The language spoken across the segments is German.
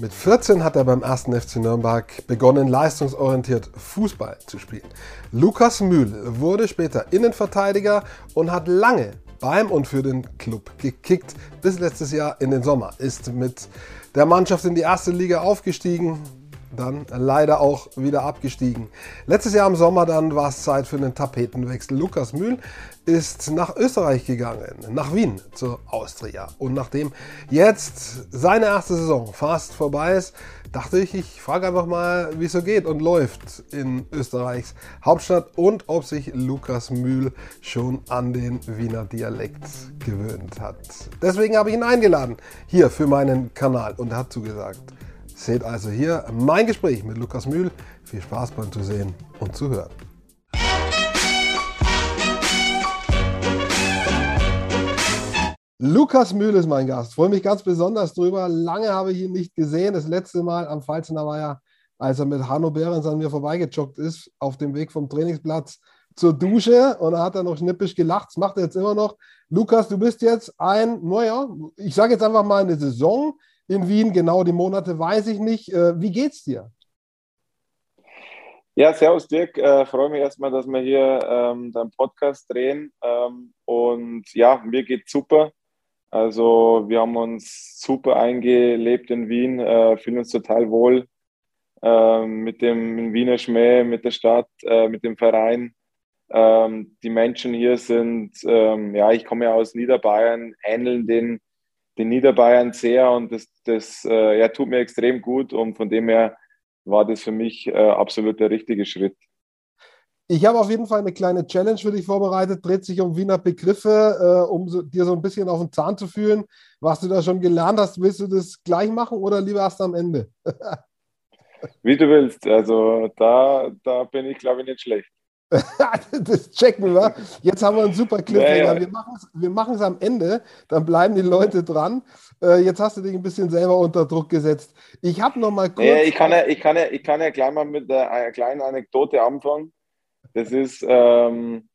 Mit 14 hat er beim ersten FC Nürnberg begonnen, leistungsorientiert Fußball zu spielen. Lukas Mühl wurde später Innenverteidiger und hat lange beim und für den Club gekickt. Bis letztes Jahr in den Sommer ist mit der Mannschaft in die erste Liga aufgestiegen, dann leider auch wieder abgestiegen. Letztes Jahr im Sommer dann war es Zeit für einen Tapetenwechsel. Lukas Mühl ist nach Österreich gegangen, nach Wien zur Austria. Und nachdem jetzt seine erste Saison fast vorbei ist, dachte ich, ich frage einfach mal, wie es so geht und läuft in Österreichs Hauptstadt und ob sich Lukas Mühl schon an den Wiener Dialekt gewöhnt hat. Deswegen habe ich ihn eingeladen hier für meinen Kanal und er hat zugesagt. Seht also hier mein Gespräch mit Lukas Mühl. Viel Spaß beim Zusehen und Zuhören. Lukas Mühl ist mein Gast. Freue mich ganz besonders drüber. Lange habe ich ihn nicht gesehen. Das letzte Mal am Pfalzener war ja, als er mit Hanno Behrens an mir vorbeigejoggt ist, auf dem Weg vom Trainingsplatz zur Dusche. Und da hat er noch schnippisch gelacht. Das macht er jetzt immer noch. Lukas, du bist jetzt ein, naja, ich sage jetzt einfach mal eine Saison in Wien. Genau die Monate weiß ich nicht. Äh, wie geht's dir? Ja, servus Dirk. Äh, freue mich erstmal, dass wir hier ähm, deinen Podcast drehen. Ähm, und ja, mir geht's super. Also wir haben uns super eingelebt in Wien, äh, fühlen uns total wohl äh, mit dem Wiener Schmäh, mit der Stadt, äh, mit dem Verein. Ähm, die Menschen hier sind, ähm, ja, ich komme ja aus Niederbayern, ähneln den, den Niederbayern sehr und das, das äh, ja, tut mir extrem gut und von dem her war das für mich äh, absolut der richtige Schritt. Ich habe auf jeden Fall eine kleine Challenge für dich vorbereitet, dreht sich um Wiener Begriffe, äh, um so, dir so ein bisschen auf den Zahn zu fühlen. Was du da schon gelernt hast, willst du das gleich machen oder lieber erst am Ende? Wie du willst. Also da, da bin ich, glaube ich, nicht schlecht. das checken wir. Jetzt haben wir einen super Cliffhanger. Ja, ja. Wir machen es am Ende, dann bleiben die Leute dran. Äh, jetzt hast du dich ein bisschen selber unter Druck gesetzt. Ich habe noch mal kurz. Ja, ich, kann ja, ich, kann ja, ich kann ja gleich mal mit einer kleinen Anekdote anfangen. Das ist, ähm,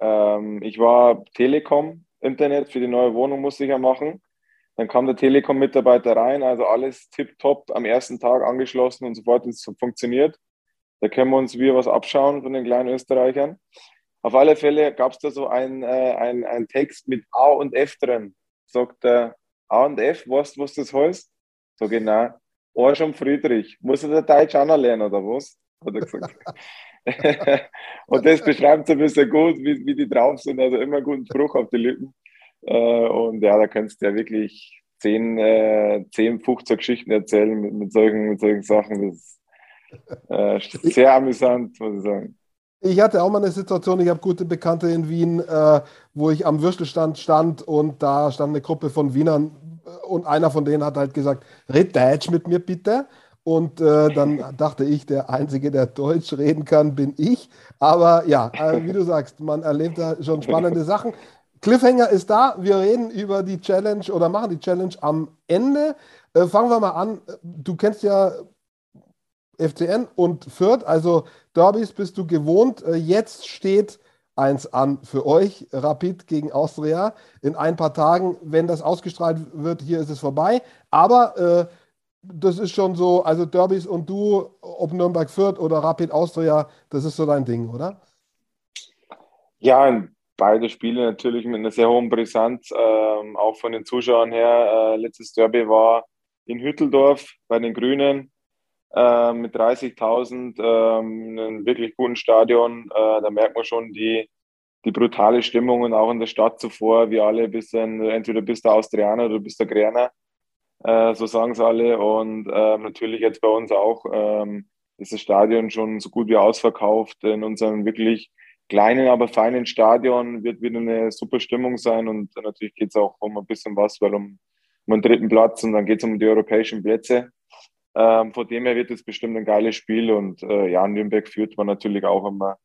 ähm, ich war Telekom, Internet für die neue Wohnung musste ich ja machen. Dann kam der Telekom-Mitarbeiter rein, also alles tipptopp am ersten Tag angeschlossen und sofort ist es funktioniert. Da können wir uns wieder was abschauen von den kleinen Österreichern. Auf alle Fälle gab es da so einen ein, ein Text mit A und F drin. Sagt er, A und F, weißt du, was das heißt? So genau. Arsch und Friedrich. Muss er der Deutsch auch noch lernen, oder was? Hat er gesagt. und das beschreibt so ein bisschen gut, wie, wie die drauf sind. Also immer einen guten Spruch auf die Lippen. Äh, und ja, da kannst du ja wirklich 10, äh, 10 15 Geschichten erzählen mit, mit, solchen, mit solchen Sachen. Das ist äh, sehr amüsant, muss ich sagen. Ich hatte auch mal eine Situation, ich habe gute Bekannte in Wien, äh, wo ich am Würstelstand stand und da stand eine Gruppe von Wienern und einer von denen hat halt gesagt, red Deutsch mit mir bitte. Und äh, dann dachte ich, der Einzige, der Deutsch reden kann, bin ich. Aber ja, äh, wie du sagst, man erlebt da schon spannende Sachen. Cliffhanger ist da. Wir reden über die Challenge oder machen die Challenge am Ende. Äh, fangen wir mal an. Du kennst ja FCN und Fürth, also Derbys bist du gewohnt. Äh, jetzt steht eins an für euch, Rapid gegen Austria. In ein paar Tagen, wenn das ausgestrahlt wird, hier ist es vorbei. Aber äh, das ist schon so, also Derbys und du, ob Nürnberg Fürth oder Rapid Austria, das ist so dein Ding, oder? Ja, beide Spiele natürlich mit einer sehr hohen Brisanz, ähm, auch von den Zuschauern her. Äh, letztes Derby war in Hütteldorf bei den Grünen äh, mit 30.000, ähm, einem wirklich guten Stadion. Äh, da merkt man schon die, die brutale Stimmung und auch in der Stadt zuvor. Wir alle bisschen, entweder bist du Austrianer oder bist du Gräner. Äh, so sagen es alle. Und äh, natürlich jetzt bei uns auch ähm, ist das Stadion schon so gut wie ausverkauft. In unserem wirklich kleinen, aber feinen Stadion wird wieder eine super Stimmung sein. Und natürlich geht es auch um ein bisschen was, weil um, um den dritten Platz und dann geht es um die europäischen Plätze. Ähm, von dem her wird es bestimmt ein geiles Spiel. Und äh, ja, Nürnberg führt man natürlich auch immer.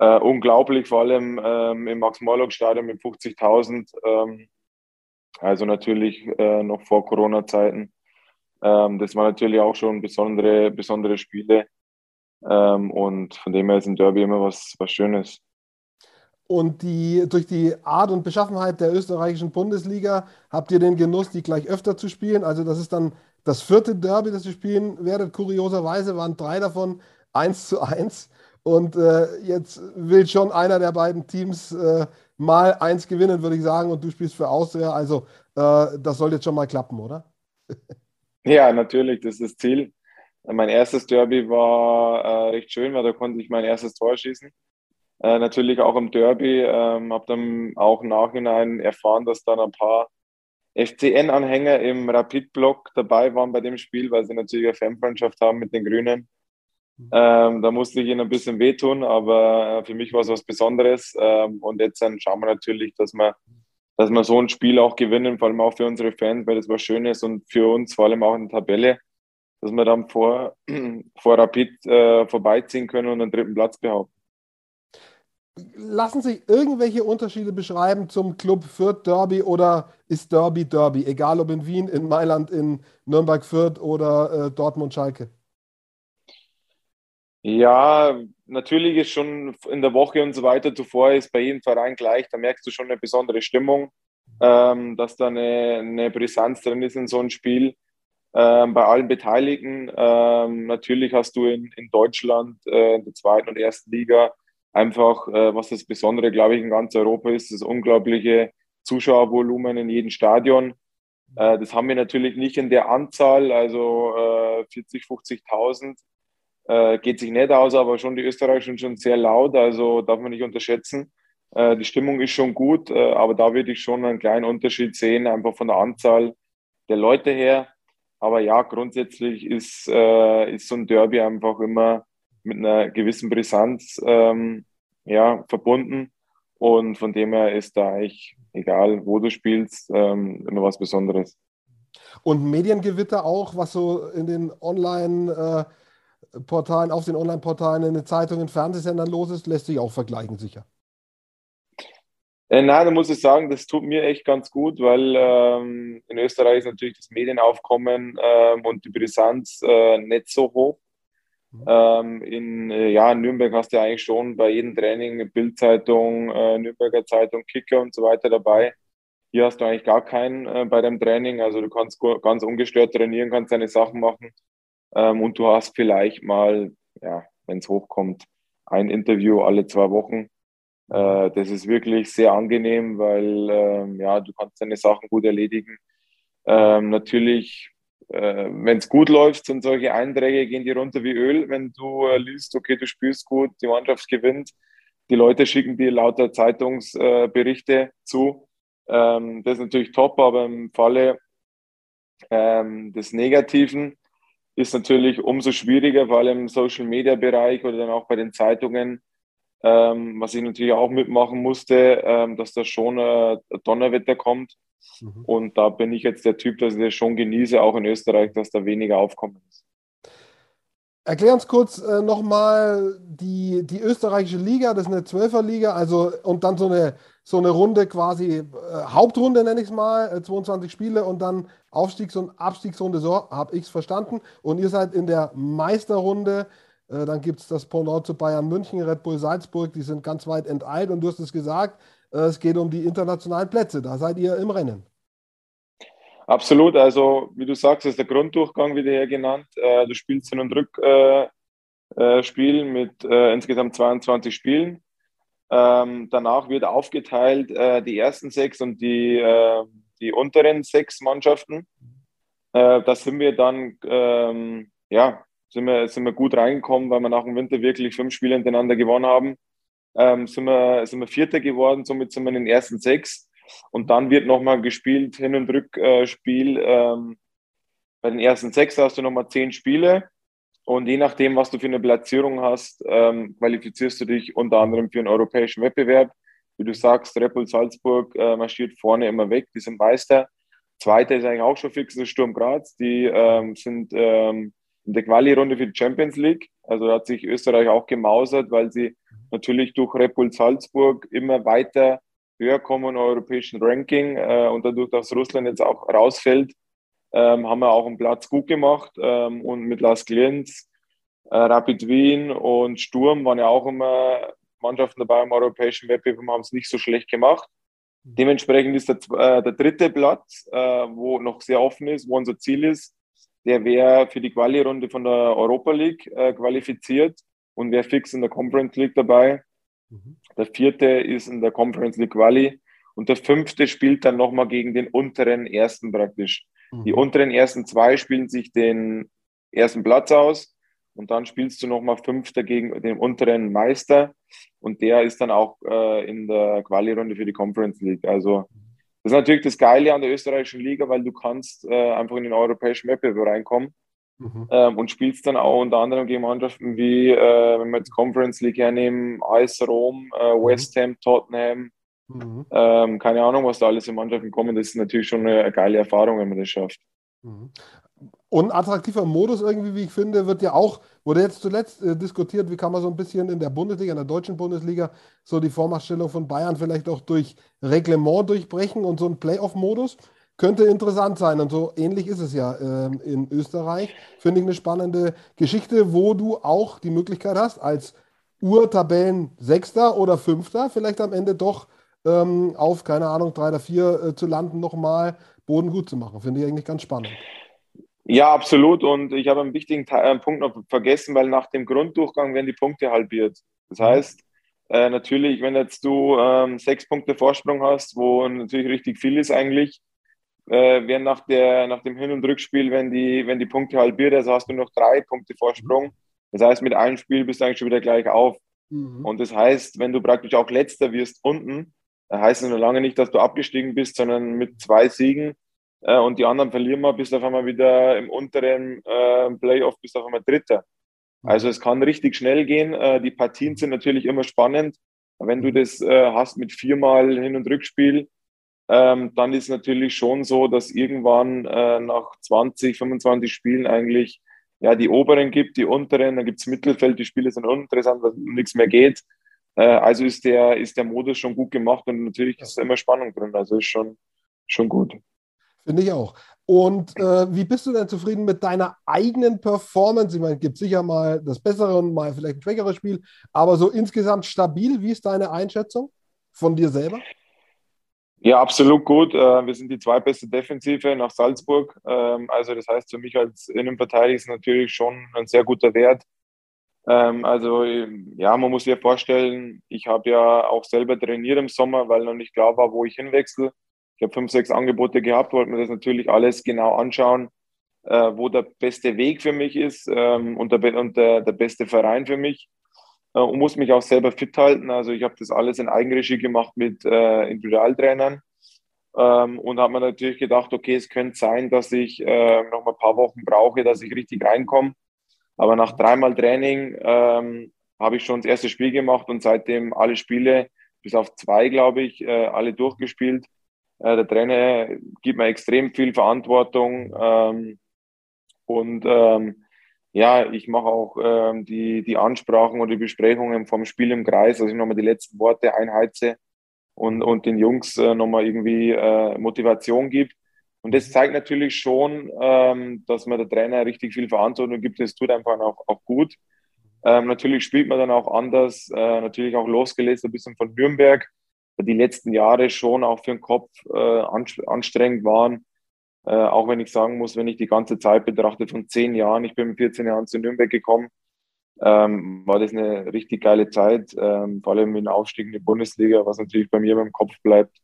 Äh, unglaublich, vor allem ähm, im Max-Morlock-Stadion mit 50.000. Ähm, also natürlich äh, noch vor Corona-Zeiten. Ähm, das war natürlich auch schon besondere, besondere Spiele. Ähm, und von dem her ist ein Derby immer was, was Schönes. Und die, durch die Art und Beschaffenheit der österreichischen Bundesliga habt ihr den Genuss, die gleich öfter zu spielen. Also das ist dann das vierte Derby, das ihr spielen werdet. Kurioserweise waren drei davon 1 zu 1. Und äh, jetzt will schon einer der beiden Teams äh, mal eins gewinnen, würde ich sagen. Und du spielst für Austria. Also äh, das soll jetzt schon mal klappen, oder? ja, natürlich, das ist das Ziel. Mein erstes Derby war äh, recht schön, weil da konnte ich mein erstes Tor schießen. Äh, natürlich auch im Derby. Ähm, habe dann auch im Nachhinein erfahren, dass dann ein paar FCN-Anhänger im Rapid-Block dabei waren bei dem Spiel, weil sie natürlich eine Fanfreundschaft haben mit den Grünen. Mhm. Ähm, da musste ich ihnen ein bisschen wehtun, aber äh, für mich war es was Besonderes. Ähm, und jetzt dann schauen wir natürlich, dass wir, dass wir so ein Spiel auch gewinnen, vor allem auch für unsere Fans, weil das was Schönes und für uns vor allem auch in der Tabelle, dass wir dann vor, vor Rapid äh, vorbeiziehen können und den dritten Platz behaupten lassen sich irgendwelche Unterschiede beschreiben zum Club Fürth Derby oder ist Derby Derby, egal ob in Wien, in Mailand, in Nürnberg Fürth oder äh, Dortmund Schalke? Ja, natürlich ist schon in der Woche und so weiter zuvor ist bei jedem Verein gleich, da merkst du schon eine besondere Stimmung, ähm, dass da eine, eine Brisanz drin ist in so einem Spiel. Ähm, bei allen Beteiligten. Ähm, natürlich hast du in, in Deutschland, äh, in der zweiten und ersten Liga, einfach, äh, was das Besondere, glaube ich, in ganz Europa ist, das unglaubliche Zuschauervolumen in jedem Stadion. Äh, das haben wir natürlich nicht in der Anzahl, also äh, 40, 50.000 äh, geht sich nicht aus, aber schon die Österreicher sind schon sehr laut, also darf man nicht unterschätzen. Äh, die Stimmung ist schon gut, äh, aber da würde ich schon einen kleinen Unterschied sehen, einfach von der Anzahl der Leute her. Aber ja, grundsätzlich ist, äh, ist so ein Derby einfach immer mit einer gewissen Brisanz ähm, ja, verbunden. Und von dem her ist da eigentlich, egal wo du spielst, ähm, immer was Besonderes. Und Mediengewitter auch, was so in den Online-Portalen, auf den Online-Portalen, in den Zeitungen, Fernsehsendern los ist, lässt sich auch vergleichen, sicher. Äh, nein, da muss ich sagen, das tut mir echt ganz gut, weil ähm, in Österreich ist natürlich das Medienaufkommen ähm, und die Brisanz äh, nicht so hoch. Mhm. Ähm, in äh, ja, Nürnberg hast du eigentlich schon bei jedem Training Bildzeitung, äh, Nürnberger Zeitung, Kicker und so weiter dabei. Hier hast du eigentlich gar keinen äh, bei deinem Training. Also du kannst ganz ungestört trainieren, kannst deine Sachen machen. Ähm, und du hast vielleicht mal, ja, wenn es hochkommt, ein Interview alle zwei Wochen. Äh, das ist wirklich sehr angenehm, weil ähm, ja, du kannst deine Sachen gut erledigen. Ähm, natürlich äh, wenn es gut läuft, sind solche Einträge, gehen die runter wie Öl. Wenn du äh, liest, okay, du spielst gut, die Mannschaft gewinnt, die Leute schicken dir lauter Zeitungsberichte äh, zu. Ähm, das ist natürlich top, aber im Falle ähm, des Negativen ist natürlich umso schwieriger, allem im Social Media Bereich oder dann auch bei den Zeitungen, ähm, was ich natürlich auch mitmachen musste, ähm, dass da schon äh, Donnerwetter kommt Mhm. Und da bin ich jetzt der Typ, dass ich das schon genieße, auch in Österreich, dass da weniger Aufkommen ist. Erklär uns kurz äh, nochmal die, die österreichische Liga, das ist eine Zwölferliga, also und dann so eine, so eine Runde quasi, äh, Hauptrunde nenne ich es mal, äh, 22 Spiele und dann Aufstiegs- und Abstiegsrunde, so habe ich es verstanden. Und ihr seid in der Meisterrunde, äh, dann gibt es das Pendant zu Bayern München, Red Bull Salzburg, die sind ganz weit enteilt und du hast es gesagt, es geht um die internationalen Plätze. Da seid ihr im Rennen. Absolut. Also, wie du sagst, ist der Grunddurchgang wieder her genannt. Äh, du spielst Hin- und Rückspiel äh, mit insgesamt 22 Spielen. Ähm, danach wird aufgeteilt die ersten sechs und die, die unteren sechs Mannschaften. da sind wir dann, ähm, ja, sind wir, sind wir gut reingekommen, weil wir nach dem Winter wirklich fünf Spiele hintereinander gewonnen haben ähm, sind, wir, sind wir Vierter geworden, somit sind wir in den ersten sechs. Und dann wird nochmal gespielt, Hin- und Rückspiel. Ähm, bei den ersten sechs hast du nochmal zehn Spiele. Und je nachdem, was du für eine Platzierung hast, ähm, qualifizierst du dich unter anderem für einen europäischen Wettbewerb. Wie du sagst, Red Bull Salzburg äh, marschiert vorne immer weg, die sind Meister. Zweiter ist eigentlich auch schon fix, das ist Sturm Graz. Die ähm, sind ähm, in der Quali-Runde für die Champions League. Also hat sich Österreich auch gemausert, weil sie natürlich durch Red Bull Salzburg immer weiter höher kommen im europäischen Ranking äh, und dadurch, dass Russland jetzt auch rausfällt, ähm, haben wir auch einen Platz gut gemacht ähm, und mit Las Klienz, äh, Rapid Wien und Sturm waren ja auch immer Mannschaften dabei im europäischen Wettbewerb haben es nicht so schlecht gemacht. Dementsprechend ist der, äh, der dritte Platz, äh, wo noch sehr offen ist, wo unser Ziel ist, der wäre für die Quali-Runde von der Europa League äh, qualifiziert und wäre fix in der Conference League dabei. Mhm. Der vierte ist in der Conference League Quali und der fünfte spielt dann nochmal gegen den unteren ersten praktisch. Mhm. Die unteren ersten zwei spielen sich den ersten Platz aus und dann spielst du nochmal Fünfter gegen den unteren Meister und der ist dann auch äh, in der Quali-Runde für die Conference League. Also das ist natürlich das Geile an der österreichischen Liga, weil du kannst äh, einfach in den europäischen Wettbewerb reinkommen mhm. ähm, und spielst dann auch unter anderem gegen Mannschaften wie, äh, wenn wir jetzt Conference League hernehmen, AS Rom, äh, mhm. West Ham, Tottenham, mhm. ähm, keine Ahnung, was da alles in Mannschaften kommen. Das ist natürlich schon eine geile Erfahrung, wenn man das schafft. Mhm. Und attraktiver Modus irgendwie, wie ich finde, wird ja auch, wurde jetzt zuletzt äh, diskutiert, wie kann man so ein bisschen in der Bundesliga, in der deutschen Bundesliga, so die Vormachtstellung von Bayern vielleicht auch durch Reglement durchbrechen und so ein Playoff-Modus könnte interessant sein. Und so ähnlich ist es ja äh, in Österreich. Finde ich eine spannende Geschichte, wo du auch die Möglichkeit hast, als Urtabellen Sechster oder Fünfter vielleicht am Ende doch ähm, auf, keine Ahnung, drei oder vier äh, zu landen, nochmal Boden gut zu machen. Finde ich eigentlich ganz spannend. Ja, absolut. Und ich habe einen wichtigen Teil, äh, Punkt noch vergessen, weil nach dem Grunddurchgang werden die Punkte halbiert. Das mhm. heißt, äh, natürlich, wenn jetzt du ähm, sechs Punkte Vorsprung hast, wo natürlich richtig viel ist eigentlich, äh, werden nach, der, nach dem Hin- und Rückspiel, wenn die, wenn die Punkte halbiert, also hast du noch drei Punkte Vorsprung. Das heißt, mit einem Spiel bist du eigentlich schon wieder gleich auf. Mhm. Und das heißt, wenn du praktisch auch letzter wirst unten, heißt es noch lange nicht, dass du abgestiegen bist, sondern mit zwei Siegen äh, und die anderen verlieren wir, bist auf einmal wieder im unteren äh, Playoff, bist auf einmal Dritter. Also es kann richtig schnell gehen. Äh, die Partien sind natürlich immer spannend. Wenn du das äh, hast mit viermal Hin- und Rückspiel, ähm, dann ist natürlich schon so, dass irgendwann äh, nach 20, 25 Spielen eigentlich ja die oberen gibt, die unteren, dann gibt es Mittelfeld, die Spiele sind uninteressant, weil nichts mehr geht. Äh, also ist der, ist der Modus schon gut gemacht und natürlich ist immer Spannung drin. Also ist schon, schon gut. Finde ich auch. Und äh, wie bist du denn zufrieden mit deiner eigenen Performance? Ich meine, es gibt sicher mal das bessere und mal vielleicht ein schwächeres Spiel, aber so insgesamt stabil. Wie ist deine Einschätzung von dir selber? Ja, absolut gut. Äh, wir sind die zweitbeste Defensive nach Salzburg. Ähm, also das heißt für mich als Innenverteidiger ist natürlich schon ein sehr guter Wert. Ähm, also ja, man muss sich vorstellen, ich habe ja auch selber trainiert im Sommer, weil noch nicht klar war, wo ich hinwechsle. Ich habe fünf, sechs Angebote gehabt, wollte mir das natürlich alles genau anschauen, äh, wo der beste Weg für mich ist ähm, und der, der, beste Verein für mich. Äh, und muss mich auch selber fit halten. Also ich habe das alles in Eigenregie gemacht mit äh, Individualtrainern. Ähm, und habe mir natürlich gedacht, okay, es könnte sein, dass ich äh, noch mal ein paar Wochen brauche, dass ich richtig reinkomme. Aber nach dreimal Training ähm, habe ich schon das erste Spiel gemacht und seitdem alle Spiele, bis auf zwei, glaube ich, äh, alle durchgespielt. Äh, der Trainer gibt mir extrem viel Verantwortung ähm, und ähm, ja, ich mache auch ähm, die, die Ansprachen oder die Besprechungen vom Spiel im Kreis, dass ich nochmal die letzten Worte einheize und, und den Jungs äh, nochmal irgendwie äh, Motivation gibt. Und das zeigt natürlich schon, ähm, dass mir der Trainer richtig viel Verantwortung gibt. Das tut einfach auch, auch gut. Ähm, natürlich spielt man dann auch anders, äh, natürlich auch losgelöst ein bisschen von Nürnberg die letzten Jahre schon auch für den Kopf äh, anstrengend waren. Äh, auch wenn ich sagen muss, wenn ich die ganze Zeit betrachte von zehn Jahren, ich bin mit 14 Jahren zu Nürnberg gekommen, ähm, war das eine richtig geile Zeit, ähm, vor allem dem Aufstieg in die Bundesliga, was natürlich bei mir beim Kopf bleibt.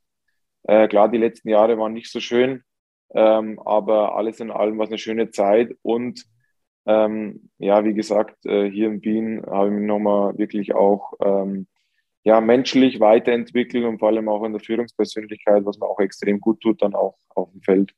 Äh, klar, die letzten Jahre waren nicht so schön, ähm, aber alles in allem war es eine schöne Zeit und ähm, ja, wie gesagt, äh, hier in Wien habe ich mich nochmal wirklich auch ähm, ja, menschlich weiterentwickelt und vor allem auch in der Führungspersönlichkeit, was mir auch extrem gut tut, dann auch auf dem Feld.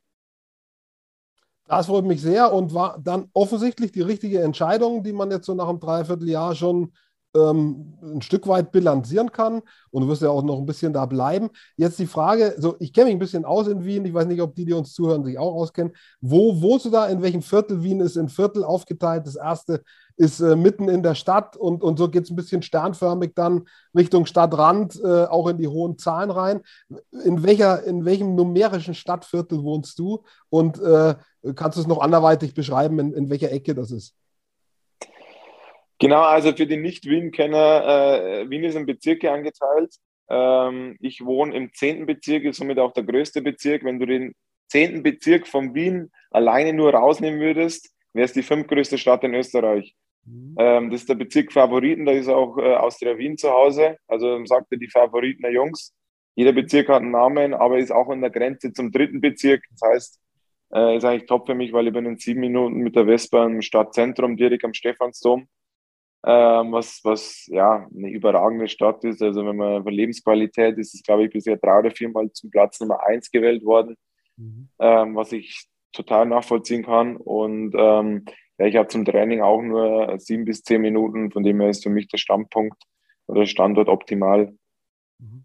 Das freut mich sehr und war dann offensichtlich die richtige Entscheidung, die man jetzt so nach einem Dreivierteljahr schon ähm, ein Stück weit bilanzieren kann. Und du wirst ja auch noch ein bisschen da bleiben. Jetzt die Frage, so ich kenne mich ein bisschen aus in Wien, ich weiß nicht, ob die, die uns zuhören, sich auch auskennen. Wo wohnst du da? In welchem Viertel? Wien ist in Viertel aufgeteilt. Das erste ist äh, mitten in der Stadt und, und so geht es ein bisschen sternförmig dann Richtung Stadtrand, äh, auch in die hohen Zahlen rein. In, welcher, in welchem numerischen Stadtviertel wohnst du? Und äh, kannst du es noch anderweitig beschreiben, in, in welcher Ecke das ist? Genau, also für die Nicht-Wien-Kenner, äh, Wien ist in Bezirke angeteilt. Ähm, ich wohne im 10. Bezirk, ist somit auch der größte Bezirk. Wenn du den 10. Bezirk von Wien alleine nur rausnehmen würdest, wäre es die fünftgrößte Stadt in Österreich. Mhm. Ähm, das ist der Bezirk Favoriten, da ist auch äh, Austria Wien zu Hause. Also sagte die Favoriten der Jungs. Jeder Bezirk hat einen Namen, aber ist auch an der Grenze zum dritten Bezirk. Das heißt, äh, ist eigentlich top für mich, weil ich bin in sieben Minuten mit der Vespa im Stadtzentrum direkt am Stephansdom ähm, was, was ja eine überragende Stadt ist. Also wenn man von Lebensqualität ist es, glaube ich, bisher drei oder viermal zum Platz Nummer eins gewählt worden, mhm. ähm, was ich total nachvollziehen kann. Und ähm, ja, ich habe zum Training auch nur sieben bis zehn Minuten, von dem her ist für mich der Standpunkt oder Standort optimal. Mhm.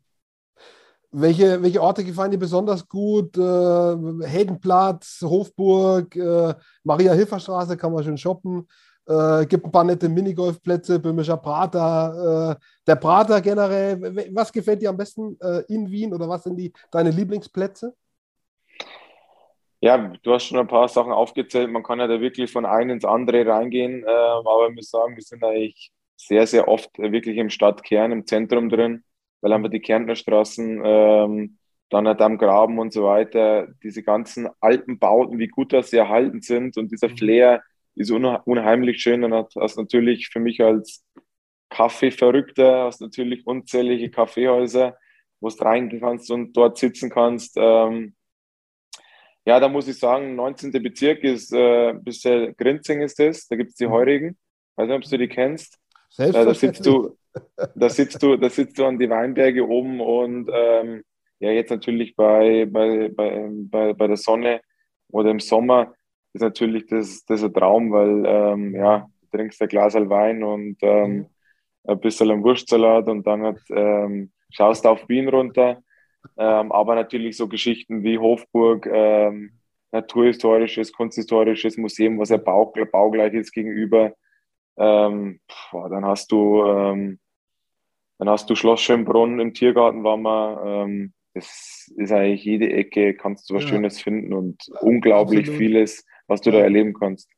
Welche, welche Orte gefallen dir besonders gut? Äh, Heldenplatz, Hofburg, äh, Maria-Hilfer-Straße kann man schön shoppen. Äh, gibt ein paar nette Minigolfplätze, Böhmischer Prater, äh, der Prater generell. Was gefällt dir am besten äh, in Wien oder was sind die, deine Lieblingsplätze? Ja, du hast schon ein paar Sachen aufgezählt. Man kann ja da wirklich von einem ins andere reingehen. Ähm, aber ich muss sagen, wir sind eigentlich sehr, sehr oft wirklich im Stadtkern, im Zentrum drin, weil einfach die Kärntnerstraßen, ähm, dann halt am Graben und so weiter, diese ganzen alten Bauten, wie gut das sie erhalten sind und dieser mhm. Flair, ist unheimlich schön. Dann hat hast natürlich für mich als Kaffeeverrückter hast natürlich unzählige Kaffeehäuser, wo du reingehen kannst und dort sitzen kannst. Ähm, ja, da muss ich sagen, 19. Bezirk ist äh, bisher Grinzing ist das, da gibt es die mhm. Heurigen. Weiß nicht, ob du die kennst. Äh, da sitzt du, da sitzt du, da sitzt du an die Weinberge oben und ähm, ja, jetzt natürlich bei, bei, bei, bei, bei der Sonne oder im Sommer ist natürlich das, das ein Traum, weil ähm, ja, du trinkst ein Glas Wein und ähm, mhm. ein bisschen Wurstsalat und dann hat, ähm, schaust auf Wien runter. Ähm, aber natürlich so Geschichten wie Hofburg, ähm, naturhistorisches, kunsthistorisches Museum, was ja bau, baugleich ist gegenüber. Ähm, boah, dann hast du dann hast du Schloss Schönbrunn im Tiergarten, waren wir. Es ist eigentlich jede Ecke, kannst du was ja. Schönes finden und unglaublich Absolut. vieles was du da erleben kannst.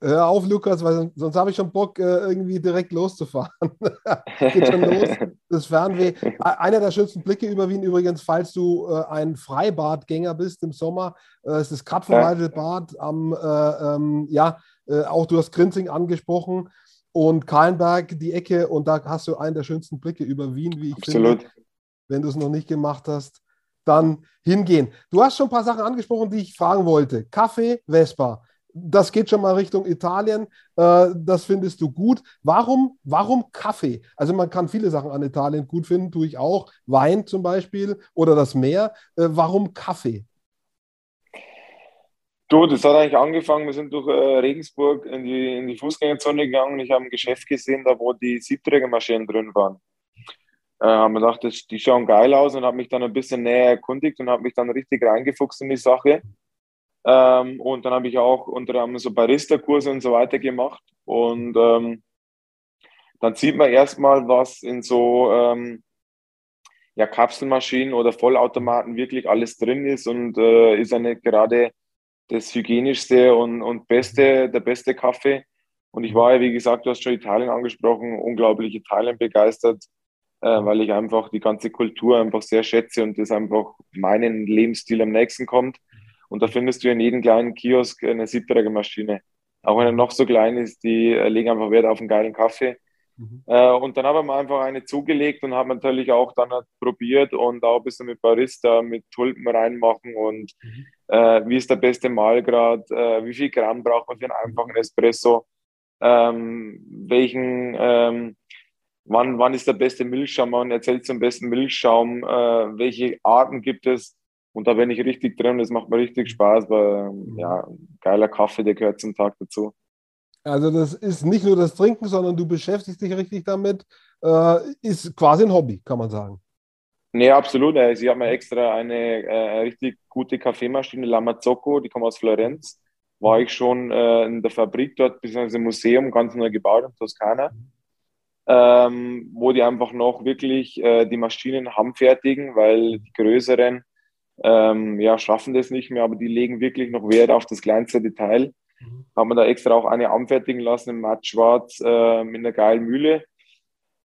Hör auf, Lukas, weil sonst habe ich schon Bock, äh, irgendwie direkt loszufahren. Geht schon los. Das Fernweh. Einer der schönsten Blicke über Wien übrigens, falls du äh, ein Freibadgänger bist im Sommer, äh, ist das Katverwaldelbad am, äh, ähm, ja, auch du hast Grinzing angesprochen und Kahlenberg, die Ecke, und da hast du einen der schönsten Blicke über Wien, wie ich Absolut. finde. Wenn du es noch nicht gemacht hast, dann hingehen. Du hast schon ein paar Sachen angesprochen, die ich fragen wollte. Kaffee, Vespa. Das geht schon mal Richtung Italien. Äh, das findest du gut. Warum, warum Kaffee? Also man kann viele Sachen an Italien gut finden, tue ich auch. Wein zum Beispiel oder das Meer. Äh, warum Kaffee? Du, das hat eigentlich angefangen. Wir sind durch äh, Regensburg in die, in die Fußgängerzone gegangen und ich habe ein Geschäft gesehen, da wo die Siebträgermaschinen drin waren äh, haben wir gedacht, das, die schauen geil aus und habe mich dann ein bisschen näher erkundigt und habe mich dann richtig reingefuchst in die Sache. Ähm, und dann habe ich auch unter anderem so Barista-Kurse und so weiter gemacht. Und ähm, dann sieht man erstmal, was in so ähm, ja, Kapselmaschinen oder Vollautomaten wirklich alles drin ist und äh, ist nicht gerade das hygienischste und, und beste, der beste Kaffee. Und ich war ja, wie gesagt, du hast schon Italien angesprochen, unglaublich Italien begeistert weil ich einfach die ganze Kultur einfach sehr schätze und das einfach meinen Lebensstil am nächsten kommt. Und da findest du in jedem kleinen Kiosk eine Siebträgermaschine. Auch wenn er noch so klein ist, die äh, legen einfach Wert auf einen geilen Kaffee. Mhm. Äh, und dann haben wir einfach eine zugelegt und haben natürlich auch dann halt probiert und auch ein bisschen mit Barista, mit Tulpen reinmachen und mhm. äh, wie ist der beste Mahlgrad, äh, wie viel Gramm braucht man für einen einfachen Espresso, ähm, welchen, ähm, wann, wann ist der beste Milchschaum, wann erzählt zum besten Milchschaum, äh, welche Arten gibt es. Und da bin ich richtig drin, das macht mir richtig Spaß, weil ja, geiler Kaffee, der gehört zum Tag dazu. Also das ist nicht nur das Trinken, sondern du beschäftigst dich richtig damit. Äh, ist quasi ein Hobby, kann man sagen. Nee, absolut. Also ich habe mir extra eine äh, richtig gute Kaffeemaschine, La Mazzocco, die kommt aus Florenz. War ich schon äh, in der Fabrik dort, beziehungsweise im Museum, ganz neu gebaut in Toskana. Ähm, wo die einfach noch wirklich äh, die Maschinen handfertigen, weil die größeren ähm, ja, schaffen das nicht mehr, aber die legen wirklich noch Wert auf das kleinste Detail. Mhm. Haben wir da extra auch eine anfertigen lassen im matt schwarz äh, mit einer geilen Mühle.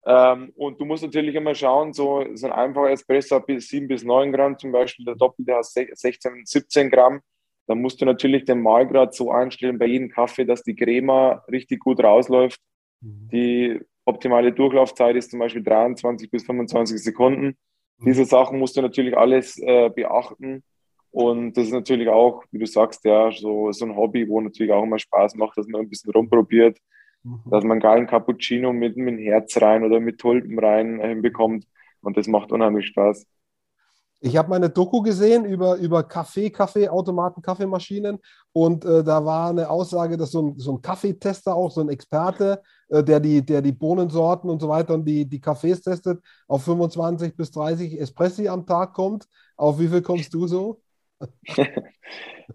Ähm, und du musst natürlich immer schauen, so, so ein einfacher Espresso hat bis 7 bis 9 Gramm zum Beispiel, der doppelte hat 16, 17 Gramm. Dann musst du natürlich den Mahlgrad so einstellen bei jedem Kaffee, dass die Crema richtig gut rausläuft. Mhm. Die optimale Durchlaufzeit ist zum Beispiel 23 bis 25 Sekunden. Mhm. Diese Sachen musst du natürlich alles äh, beachten. Und das ist natürlich auch, wie du sagst, ja, so, so ein Hobby, wo natürlich auch immer Spaß macht, dass man ein bisschen rumprobiert, mhm. dass man einen geilen Cappuccino mit, mit Herz rein oder mit Tulpen rein äh, hinbekommt. Und das macht unheimlich Spaß. Ich habe meine Doku gesehen über, über Kaffee, Kaffeeautomaten, Kaffeemaschinen und äh, da war eine Aussage, dass so ein, so ein Kaffeetester auch, so ein Experte, der, die, der die Bohnensorten und so weiter und die, die Kaffees testet, auf 25 bis 30 Espressi am Tag kommt. Auf wie viel kommst du so?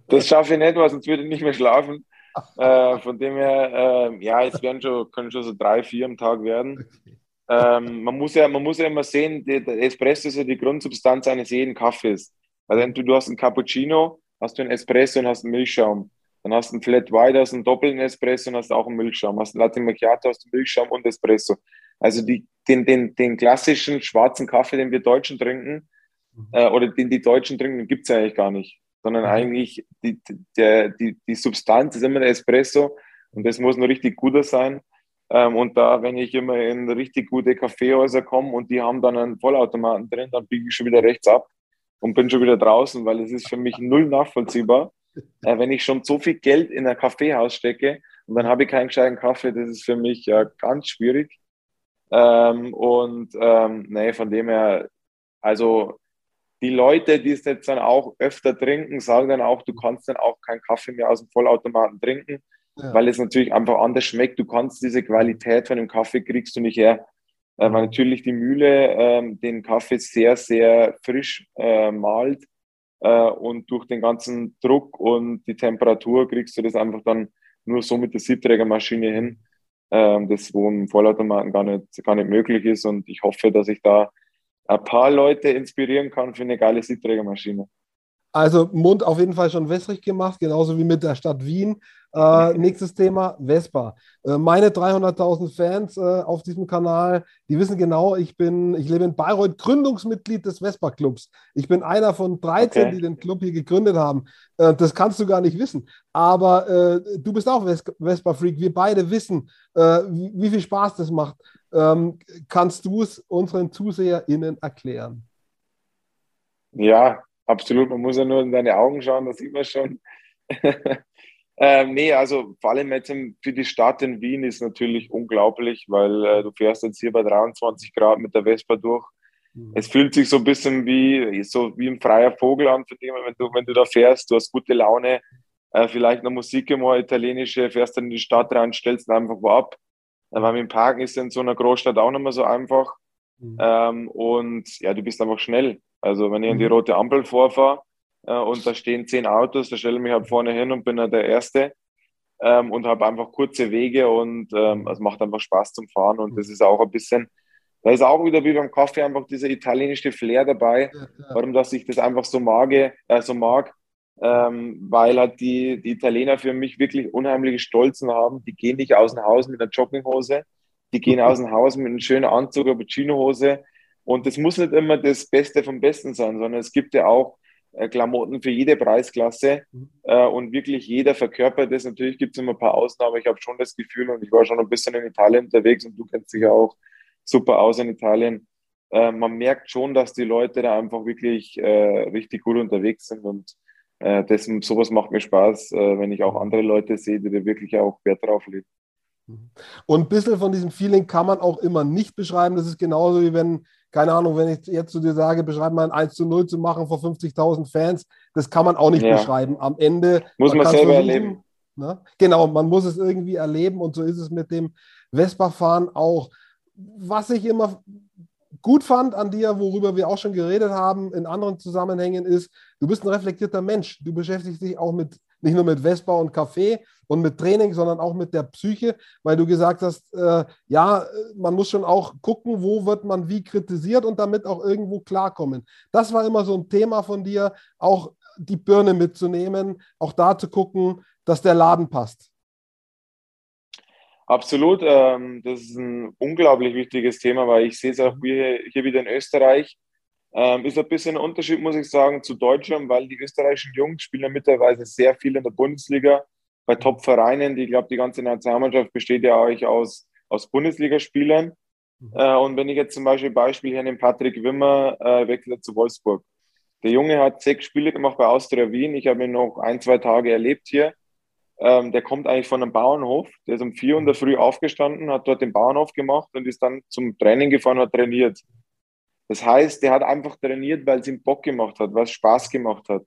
das schaffe ich nicht, weil sonst würde ich nicht mehr schlafen. Äh, von dem her, äh, ja, es werden schon, können schon so drei, vier am Tag werden. Ähm, man, muss ja, man muss ja immer sehen, der Espresso ist ja die Grundsubstanz eines jeden Kaffees. Also du, du hast einen Cappuccino, hast du einen Espresso und hast einen Milchschaum. Dann hast du einen Flat White, hast einen doppelten Espresso und hast auch einen Milchschaum. Hast einen Latte Macchiato, hast einen Milchschaum und Espresso. Also die, den, den, den klassischen schwarzen Kaffee, den wir Deutschen trinken, mhm. äh, oder den die Deutschen trinken, gibt es ja eigentlich gar nicht. Sondern mhm. eigentlich die, der, die, die Substanz ist immer der Espresso und das muss nur richtig guter sein. Ähm, und da, wenn ich immer in richtig gute Kaffeehäuser komme und die haben dann einen Vollautomaten drin, dann biege ich schon wieder rechts ab und bin schon wieder draußen, weil es ist für mich null nachvollziehbar, äh, wenn ich schon so viel Geld in ein Kaffeehaus stecke und dann habe ich keinen gescheiten Kaffee, das ist für mich ja ganz schwierig. Ähm, und ähm, nee, von dem her, also die Leute, die es jetzt dann auch öfter trinken, sagen dann auch, du kannst dann auch keinen Kaffee mehr aus dem Vollautomaten trinken ja. weil es natürlich einfach anders schmeckt. Du kannst diese Qualität von dem Kaffee kriegst du nicht her. Äh, weil natürlich die Mühle ähm, den Kaffee sehr, sehr frisch äh, malt und durch den ganzen Druck und die Temperatur kriegst du das einfach dann nur so mit der Siebträgermaschine hin, ähm, das wo im Vollautomaten gar nicht, gar nicht möglich ist und ich hoffe, dass ich da ein paar Leute inspirieren kann für eine geile Siebträgermaschine. Also Mund auf jeden Fall schon wässrig gemacht, genauso wie mit der Stadt Wien. Äh, nächstes Thema, Vespa. Äh, meine 300.000 Fans äh, auf diesem Kanal, die wissen genau, ich bin, ich lebe in Bayreuth, Gründungsmitglied des Vespa-Clubs. Ich bin einer von 13, okay. die den Club hier gegründet haben. Äh, das kannst du gar nicht wissen. Aber äh, du bist auch Vespa-Freak. Wir beide wissen, äh, wie, wie, viel Spaß das macht. Ähm, kannst du es unseren ZuseherInnen erklären? Ja, absolut. Man muss ja nur in deine Augen schauen, das sieht man schon. Ähm, nee, also vor allem jetzt für die Stadt in Wien ist natürlich unglaublich, weil äh, du fährst jetzt hier bei 23 Grad mit der Vespa durch. Mhm. Es fühlt sich so ein bisschen wie, so wie ein freier Vogel an, für dich, wenn du, wenn du da fährst, du hast gute Laune, äh, vielleicht eine Musik immer italienische, fährst dann in die Stadt rein, stellst dann einfach wo ab. Äh, weil mit dem Parken ist in so einer Großstadt auch nicht mehr so einfach. Mhm. Ähm, und ja, du bist einfach schnell. Also wenn ich in die mhm. rote Ampel vorfahre, und da stehen zehn Autos, da stelle ich mich halt vorne hin und bin halt der Erste ähm, und habe einfach kurze Wege und ähm, es macht einfach Spaß zum Fahren und das ist auch ein bisschen, da ist auch wieder wie beim Kaffee einfach dieser italienische Flair dabei, warum dass ich das einfach so mag, äh, so mag ähm, weil halt die, die Italiener für mich wirklich unheimliche Stolzen haben. Die gehen nicht aus dem Haus mit einer Jogginghose, die gehen aus dem Haus mit einem schönen Anzug, einer Chinohose. Und das muss nicht immer das Beste vom Besten sein, sondern es gibt ja auch äh, Klamotten für jede Preisklasse mhm. äh, und wirklich jeder verkörpert das. Natürlich gibt es immer ein paar Ausnahmen. Ich habe schon das Gefühl und ich war schon ein bisschen in Italien unterwegs und du kennst dich ja auch super aus in Italien. Äh, man merkt schon, dass die Leute da einfach wirklich äh, richtig gut unterwegs sind und äh, das, sowas macht mir Spaß, äh, wenn ich auch andere Leute sehe, die da wirklich auch Wert drauf legen. Mhm. Und ein bisschen von diesem Feeling kann man auch immer nicht beschreiben. Das ist genauso wie wenn keine Ahnung, wenn ich jetzt zu dir sage, beschreib mal ein 1 zu 0 zu machen vor 50.000 Fans, das kann man auch nicht ja. beschreiben. Am Ende muss man, man selber erleben. Ne? Genau, man muss es irgendwie erleben und so ist es mit dem Vespa-Fahren auch. Was ich immer gut fand an dir, worüber wir auch schon geredet haben in anderen Zusammenhängen, ist, du bist ein reflektierter Mensch. Du beschäftigst dich auch mit nicht nur mit Vespa und Kaffee und mit Training, sondern auch mit der Psyche, weil du gesagt hast, äh, ja, man muss schon auch gucken, wo wird man wie kritisiert und damit auch irgendwo klarkommen. Das war immer so ein Thema von dir, auch die Birne mitzunehmen, auch da zu gucken, dass der Laden passt. Absolut, ähm, das ist ein unglaublich wichtiges Thema, weil ich sehe es auch hier, hier wieder in Österreich. Ähm, ist ein bisschen ein Unterschied, muss ich sagen, zu Deutschland, weil die österreichischen Jungs spielen ja mittlerweile sehr viel in der Bundesliga bei Top-Vereinen. Ich glaube, die ganze Nationalmannschaft besteht ja auch aus, aus Bundesligaspielern. Mhm. Äh, und wenn ich jetzt zum Beispiel Beispiel hier nehme, Patrick Wimmer äh, wechselt zu Wolfsburg. Der Junge hat sechs Spiele gemacht bei Austria Wien. Ich habe ihn noch ein, zwei Tage erlebt hier. Ähm, der kommt eigentlich von einem Bauernhof. Der ist um vier Uhr in der Früh aufgestanden, hat dort den Bauernhof gemacht und ist dann zum Training gefahren, hat trainiert. Das heißt, der hat einfach trainiert, weil es ihm Bock gemacht hat, weil es Spaß gemacht hat.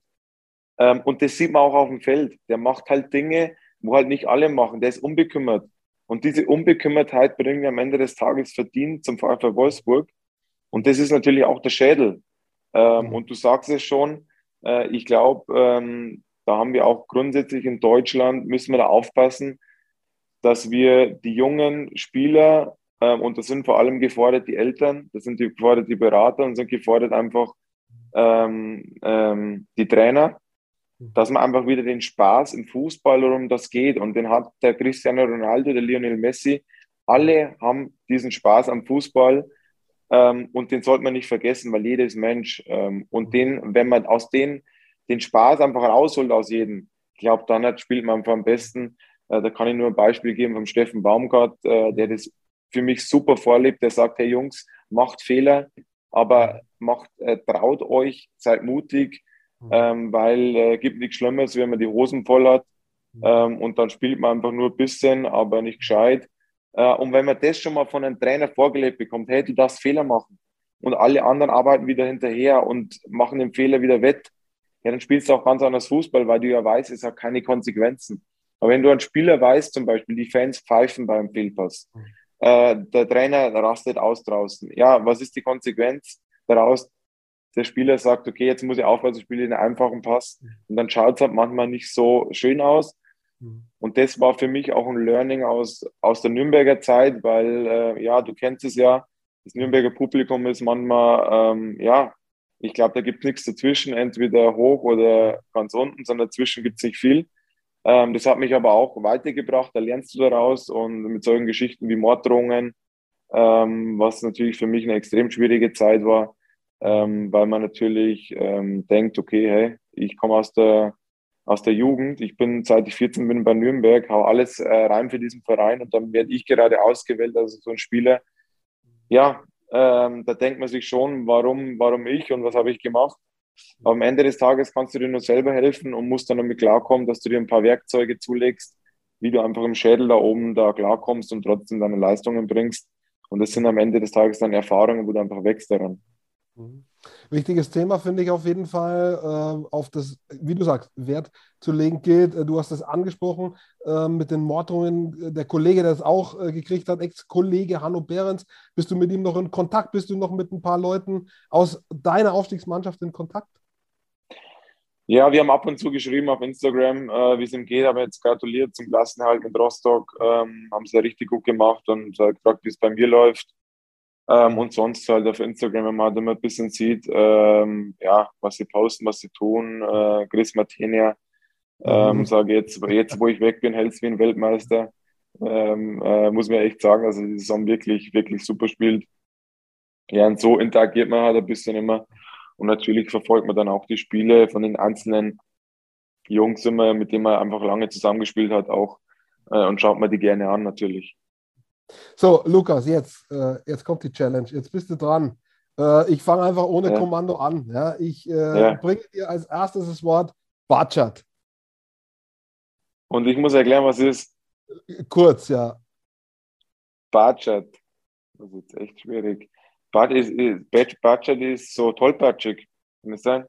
Ähm, und das sieht man auch auf dem Feld. Der macht halt Dinge, wo halt nicht alle machen. Der ist unbekümmert. Und diese Unbekümmertheit bringen wir am Ende des Tages verdient zum VfL Wolfsburg. Und das ist natürlich auch der Schädel. Ähm, mhm. Und du sagst es schon, äh, ich glaube, ähm, da haben wir auch grundsätzlich in Deutschland, müssen wir da aufpassen, dass wir die jungen Spieler, ähm, und das sind vor allem gefordert die Eltern, das sind die, gefordert die Berater und sind gefordert einfach ähm, ähm, die Trainer, dass man einfach wieder den Spaß im Fußball, worum das geht, und den hat der Cristiano Ronaldo, der Lionel Messi, alle haben diesen Spaß am Fußball ähm, und den sollte man nicht vergessen, weil jeder ist Mensch. Ähm, und den, wenn man aus den den Spaß einfach rausholt aus jedem. Ich glaube, dann spielt man einfach am besten. Äh, da kann ich nur ein Beispiel geben vom Steffen Baumgart, äh, der das für mich super vorlebt. Der sagt, hey Jungs, macht Fehler, aber macht, äh, traut euch, seid mutig, mhm. ähm, weil äh, gibt nichts Schlimmes, wenn man die Hosen voll hat. Mhm. Ähm, und dann spielt man einfach nur ein bisschen, aber nicht gescheit. Äh, und wenn man das schon mal von einem Trainer vorgelebt bekommt, hey, du darfst Fehler machen. Und alle anderen arbeiten wieder hinterher und machen den Fehler wieder wett ja, dann spielst du auch ganz anders Fußball, weil du ja weißt, es hat keine Konsequenzen. Aber wenn du einen Spieler weißt, zum Beispiel, die Fans pfeifen beim Fehlpass, mhm. Äh, der Trainer rastet aus draußen. Ja, was ist die Konsequenz daraus? Der Spieler sagt, okay, jetzt muss ich aufpassen, ich spiele den einfachen Pass. Und dann schaut es halt manchmal nicht so schön aus. Mhm. Und das war für mich auch ein Learning aus, aus der Nürnberger Zeit, weil, äh, ja, du kennst es ja, das Nürnberger Publikum ist manchmal, ähm, ja, ich glaube, da gibt es nichts dazwischen, entweder hoch oder ganz unten, sondern dazwischen gibt es nicht viel. Ähm, das hat mich aber auch weitergebracht, da lernst du daraus und mit solchen Geschichten wie Morddrohungen, ähm, was natürlich für mich eine extrem schwierige Zeit war, ähm, weil man natürlich ähm, denkt, okay, hey, ich komme aus der, aus der Jugend, ich bin seit ich 14 bin bei Nürnberg, hau alles äh, rein für diesen Verein und dann werde ich gerade ausgewählt als so ein Spieler. Ja, ähm, da denkt man sich schon, warum, warum ich und was habe ich gemacht. Am Ende des Tages kannst du dir nur selber helfen und musst dann damit klarkommen, dass du dir ein paar Werkzeuge zulegst, wie du einfach im Schädel da oben da klarkommst und trotzdem deine Leistungen bringst. Und das sind am Ende des Tages dann Erfahrungen, wo du einfach wächst daran. Mhm. Wichtiges Thema finde ich auf jeden Fall, äh, auf das, wie du sagst, Wert zu legen gilt. Äh, du hast es angesprochen äh, mit den Morddrohungen. Der Kollege, der es auch äh, gekriegt hat, Ex-Kollege Hanno Behrens, bist du mit ihm noch in Kontakt? Bist du noch mit ein paar Leuten aus deiner Aufstiegsmannschaft in Kontakt? Ja, wir haben ab und zu geschrieben auf Instagram, äh, wie es ihm geht, aber jetzt gratuliert zum Klassenhalt mit Rostock, ähm, haben es ja richtig gut gemacht und äh, gefragt, wie es bei mir läuft. Ähm, und sonst halt auf Instagram, wenn man halt immer ein bisschen sieht, ähm, ja, was sie posten, was sie tun. Äh, Chris Martinia ähm, mhm. sage jetzt, jetzt, wo ich weg bin, hältst wie ein Weltmeister. Ähm, äh, muss man echt sagen, also die Saison wirklich, wirklich super spielt. Ja, und so interagiert man halt ein bisschen immer. Und natürlich verfolgt man dann auch die Spiele von den einzelnen Jungs immer, mit denen man einfach lange zusammengespielt hat, auch. Äh, und schaut man die gerne an, natürlich. So, Lukas, jetzt, äh, jetzt kommt die Challenge. Jetzt bist du dran. Äh, ich fange einfach ohne ja. Kommando an. Ja? Ich äh, ja. bringe dir als erstes das Wort Batschat. Und ich muss erklären, was ist. Kurz, ja. Batschat. Das ist jetzt echt schwierig. Batschat ist so tollpatschig. Kann das sein?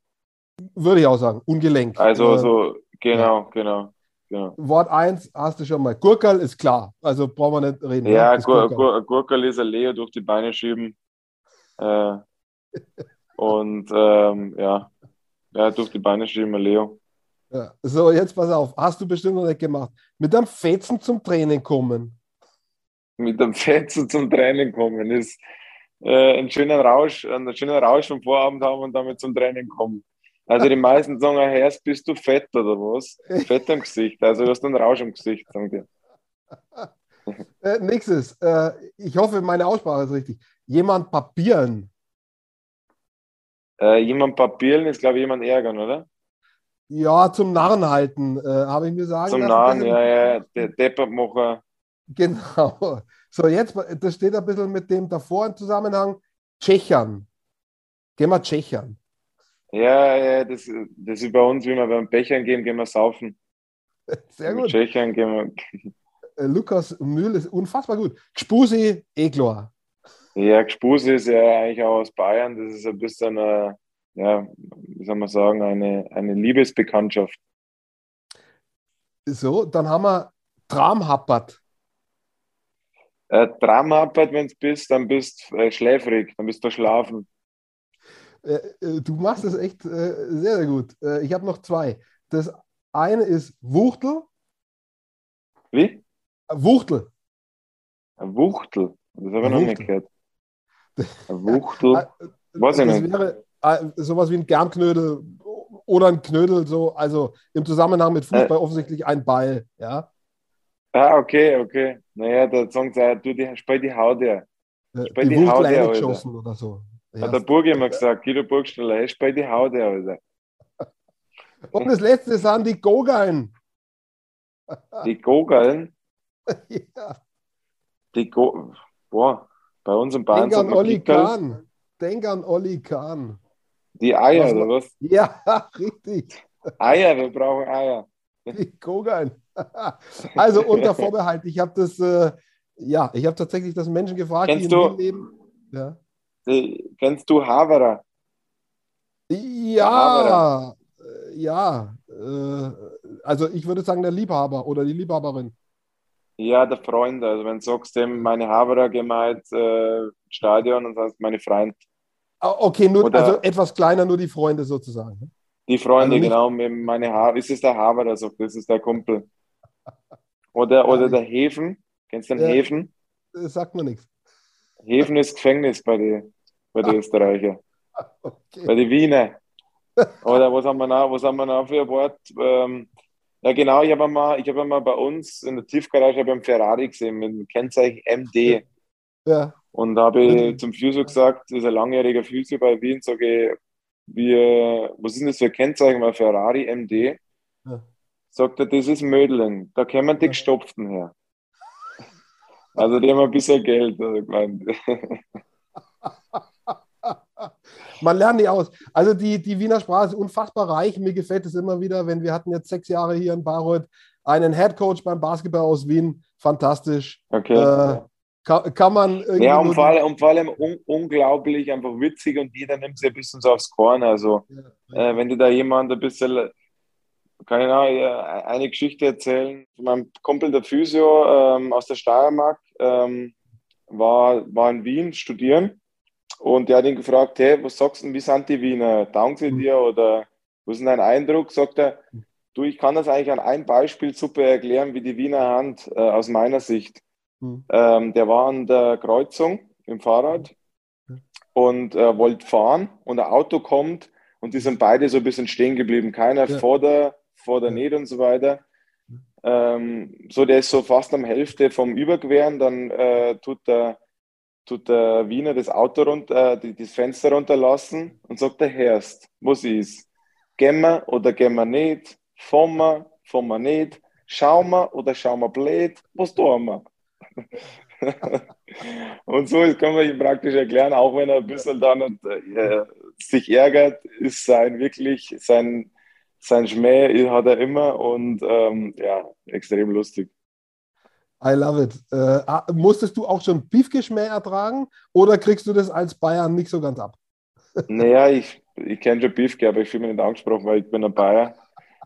Würde ich auch sagen. Ungelenk. Also so, genau, genau. Genau. Wort 1 hast du schon mal. Gurkel ist klar, also brauchen wir nicht reden. Ja, ne? Gur Gurkel. Gurkel ist ein Leo durch die Beine schieben. Äh, und ähm, ja. ja, durch die Beine schieben, ein Leo. Ja. So, jetzt pass auf, hast du bestimmt noch nicht gemacht. Mit einem Fetzen zum Training kommen. Mit einem Fetzen zum Training kommen ist äh, ein schöner Rausch, einen schönen Rausch vom Vorabend haben und damit zum Training kommen. Also die meisten sagen, Herr, bist du fett oder was? Fett im Gesicht. Also du hast einen Rausch im Gesicht, sagen die. Äh, nächstes. Äh, ich hoffe, meine Aussprache ist richtig. Jemand papieren. Äh, jemand papieren ist, glaube ich, jemand ärgern, oder? Ja, zum Narren halten, äh, habe ich mir sagen Zum Narren, ja, ja. Der Deppertmacher. Genau. So, jetzt, das steht ein bisschen mit dem davor im Zusammenhang. Tschechern. Gehen wir Tschechern. Ja, ja, das, das ist bei uns, wie wir beim Bechern gehen, gehen wir saufen. Sehr gut. Tschechern gehen wir. Äh, Lukas Mühl ist unfassbar gut. Gspusi, Eglor. Ja, Gspusi ist ja eigentlich auch aus Bayern. Das ist ein bisschen, eine, ja, wie soll man sagen, eine, eine Liebesbekanntschaft. So, dann haben wir Tramhappert. Äh, Tramhappert, wenn du bist, dann bist du äh, schläfrig, dann bist du schlafen. Äh, äh, du machst es echt äh, sehr, sehr gut. Äh, ich habe noch zwei. Das eine ist Wuchtel. Wie? Wuchtel. Ein Wuchtel. Das habe ich noch nicht gehört. Ein Wuchtel. Weiß ich das nicht. wäre äh, sowas wie ein Germknödel oder ein Knödel, so, also im Zusammenhang mit Fußball offensichtlich ein Ball, ja. Ah, okay, okay. Naja, da sagen sie, auch, du, die, spiel die Haut her. Äh, Spiel Die die Haut Wuchtel her, oder so. Ja. Hat der Burg immer gesagt, Guido Burgstaller, hey, spiel die Haut Alter. Und das letzte sind die Gogeln. Die Gogeln, ja. die Go Boah, bei uns in Bayern Denk an Pickerl. Kahn. Denk an Olli Kahn. Die Eier, Was oder was? Ja, richtig. Eier, wir brauchen Eier. Die Kogan. Also unter Vorbehalt. Ich habe das, äh, ja, ich habe tatsächlich das Menschen gefragt, Kennst die in du- leben. Ja, kennst du Haverer? ja, äh, ja. Äh, also ich würde sagen, der Liebhaber oder die Liebhaberin. Ja, der Freund. Also wenn du sagst, dem meine Haverer halt äh, Stadion und sagst meine Freund. Ah, Okay, nur, Oder- also etwas kleiner, nur die Freunde sozusagen. ne? Die Freunde, Also genau, meine ha ist es der Haverer, sagt, das ist der Kumpel. Oder, oder der Hefen. Kennst du den Ja. Hefen? Das sagt mir nichts. Hefen ist Gefängnis bei den bei die Österreicher. Okay. Bei den Wiener. Oder was haben wir noch, was haben wir noch für ein Wort? Ähm, ja, genau, ich habe mal, ich habe mal bei uns in der Tiefgarage einen Ferrari gesehen mit dem Kennzeichen MD. Ja, Und da habe ich zum Physio gesagt, das ist ein langjähriger Physio bei Wien, sage ich, wir, was ist das für ein Kennzeichen bei Ferrari MD? Ja. Sagt er, das ist Mödling, da kommen die. Gestopften her. Also die haben ein bisschen Geld. Also man lernt nicht aus. Also die, die Wiener Sprache ist unfassbar reich. Mir gefällt es immer wieder, wenn wir hatten jetzt sechs Jahre hier in Bayreuth einen Headcoach beim Basketball aus Wien. Fantastisch. Okay. Äh, kann, kann man irgendwie Ja, und vor allem, und vor allem un unglaublich, einfach witzig und jeder nimmt sich ein bisschen so aufs Korn. Also, äh, wenn dir da jemand ein bisschen, kann ich äh, eine Geschichte erzählen. Mein Kumpel, der Physio ähm, aus der Steiermark, ähm, war, war in Wien studieren und der hat ihn gefragt: Hey, was sagst du, denn, wie sind die Wiener? Taugen sie Mhm. dir oder was ist dein Eindruck? Sagt er, du, ich kann das eigentlich an einem Beispiel super erklären, wie die Wiener Hand äh, aus meiner Sicht. Hm. Ähm, der war an der Kreuzung im Fahrrad und äh, wollte fahren und ein Auto kommt und die sind beide so ein bisschen stehen geblieben. Keiner Ja. vor der, vor der Ja. nicht und so weiter. Ähm, so, der ist so fast am Hälfte vom Überqueren, dann äh, tut, der, tut der Wiener das Auto runter, äh, das Fenster runterlassen und sagt, der Herrst, was ist? Gehen wir oder gehen wir nicht? Fahren wir, fahren wir nicht? Schauen wir oder schauen wir blöd? Was tun wir? Und so kann man ihm praktisch erklären, auch wenn er ein bisschen dann äh, sich ärgert, ist sein wirklich, sein, sein Schmäh hat er immer und ähm, ja, extrem lustig. I love it. Äh, ah, musstest du auch schon Piefgeschmäh ertragen oder kriegst du das als Bayern nicht so ganz ab? Naja, ich, ich kenne schon Biefke, aber ich fühle mich nicht angesprochen, weil ich bin ein Bayer.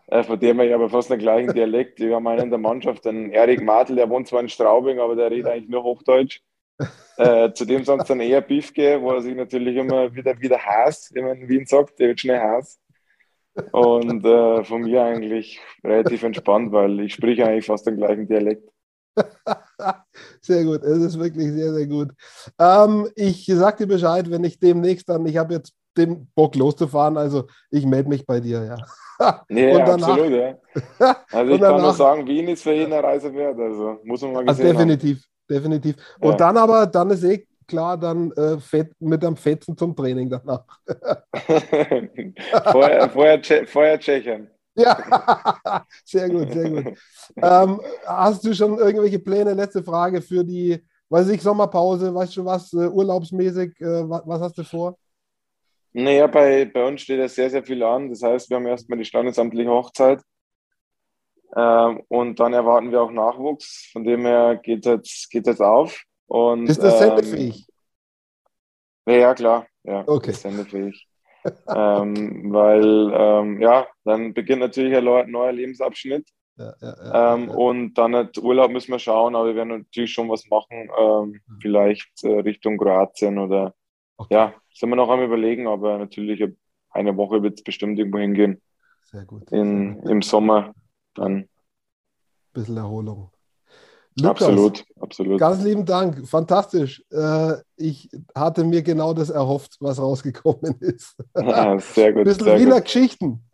Äh, von dem her, ich habe fast den gleichen Dialekt. Wir haben einen in der Mannschaft, den Erik Martel, der wohnt zwar in Straubing, aber der redet eigentlich nur Hochdeutsch. Äh, zudem sie dann eher Biefke, wo er sich natürlich immer wieder, wieder hasst, wie man in Wien sagt, der wird schnell Hass. Und äh, von mir eigentlich relativ entspannt, weil ich spreche eigentlich fast den gleichen Dialekt. Sehr gut, es ist wirklich sehr, sehr gut. Ähm, ich sag dir Bescheid, wenn ich demnächst dann, ich habe jetzt den Bock loszufahren. Also ich melde mich bei dir, ja. Nee, danach, absolut, ja. Also ich danach, kann nur sagen, Wien ist für jeden eine Reise wert. Also muss man mal ah, gesehen Definitiv, haben. definitiv. Und ja. dann aber, dann ist eh klar, dann äh, fett, mit einem Fetzen zum Training danach. vorher, vorher, vorher Tschechien. Ja, sehr gut, sehr gut. ähm, hast du schon irgendwelche Pläne? Letzte Frage für die, weiß ich, Sommerpause, weißt du was, uh, urlaubsmäßig, uh, was, was, hast du vor? Naja, bei, bei uns steht ja sehr, sehr viel an. Das heißt, wir haben erstmal die standesamtliche Hochzeit ähm, und dann erwarten wir auch Nachwuchs. Von dem her geht jetzt, geht jetzt auf. Und, ist das sendefähig? Ähm, ja, klar. Ja, okay. sendefähig ähm, weil ähm, ja, dann beginnt natürlich ein neuer Lebensabschnitt. Ja, ja, ähm, und dann hat Urlaub müssen wir schauen, aber wir werden natürlich schon was machen, ähm, mhm. vielleicht äh, Richtung Kroatien oder okay. ja, sind wir noch am überlegen, aber natürlich eine Woche wird es bestimmt irgendwo hingehen. Sehr gut. In, Im Sommer dann. Ein bisschen Erholung. Lukas, absolut, absolut. Ganz lieben Dank, fantastisch. Äh, ich hatte mir genau das erhofft, was rausgekommen ist. Ja, sehr gut. Ein bisschen sehr Wiener gut. Geschichten.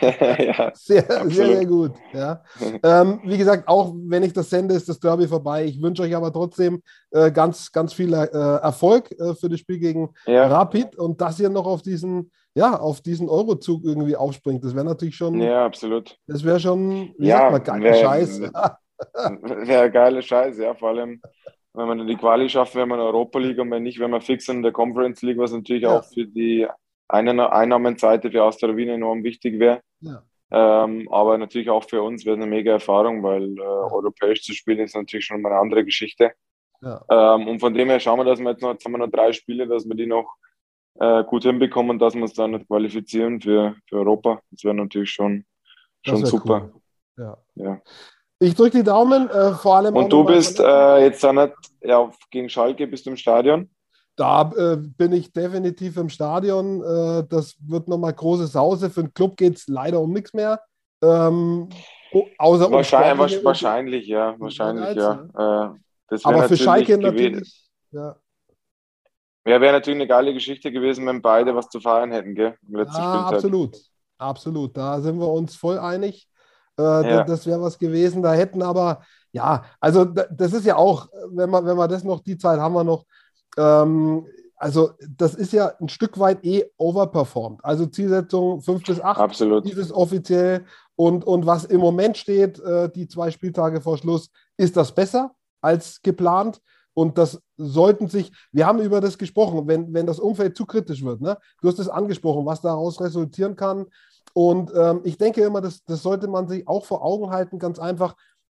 ja, sehr, sehr, sehr gut. Ja. Ähm, wie gesagt, auch wenn ich das sende, ist das Derby vorbei. Ich wünsche euch aber trotzdem äh, ganz, ganz viel äh, Erfolg für das Spiel gegen ja. Rapid und dass ihr noch auf diesen ja, auf diesen Eurozug irgendwie aufspringt. Das wäre natürlich schon. Ja, absolut. Das wäre schon, wie ja, sagt man, geil, Scheiß. ja, geile Scheiße, ja, vor allem, wenn man die Quali schafft, wenn man Europa League und wenn nicht, wenn man fix in der Conference League, was natürlich ja. auch für die Einnahmenseite für Austria Wien enorm wichtig wäre. Ja. Ähm, aber natürlich auch für uns wäre es eine mega Erfahrung, weil äh, europäisch zu spielen ist natürlich schon mal eine andere Geschichte. Ja. Ähm, und von dem her schauen wir, dass wir jetzt noch, jetzt haben wir noch drei Spiele, dass wir die noch äh, gut hinbekommen und dass wir uns dann nicht qualifizieren für, für Europa. Das wäre natürlich schon, schon super. Cool. Ja. ja. Ich drücke die Daumen, äh, vor allem. Und du bist äh, jetzt dann nicht ja, gegen Schalke, bist du im Stadion? Da äh, bin ich definitiv im Stadion. Äh, das wird nochmal große Sause. Für den Club geht es leider um nichts mehr. Ähm, außer wahrscheinlich, um wahrscheinlich, ja. Wahrscheinlich, ja. Äh, Aber für Schalke natürlich. Ja. Ja, wäre natürlich eine geile Geschichte gewesen, wenn beide was zu feiern hätten, gell? ja, absolut. Absolut. Da sind wir uns voll einig. Äh, ja. Das wäre was gewesen. Da hätten aber, ja, also das ist ja auch, wenn man, wenn man das noch, die Zeit haben wir noch, ähm, also das ist ja ein Stück weit eh overperformed. Also Zielsetzung 5 bis 8 Absolut. dieses offiziell. Und, und was im Moment steht, äh, die zwei Spieltage vor Schluss, ist das besser als geplant. Und das sollten sich, wir haben über das gesprochen, wenn, wenn das Umfeld zu kritisch wird. Ne? Du hast es angesprochen, was daraus resultieren kann. Und ähm, ich denke immer, das, das sollte man sich auch vor Augen halten, ganz einfach.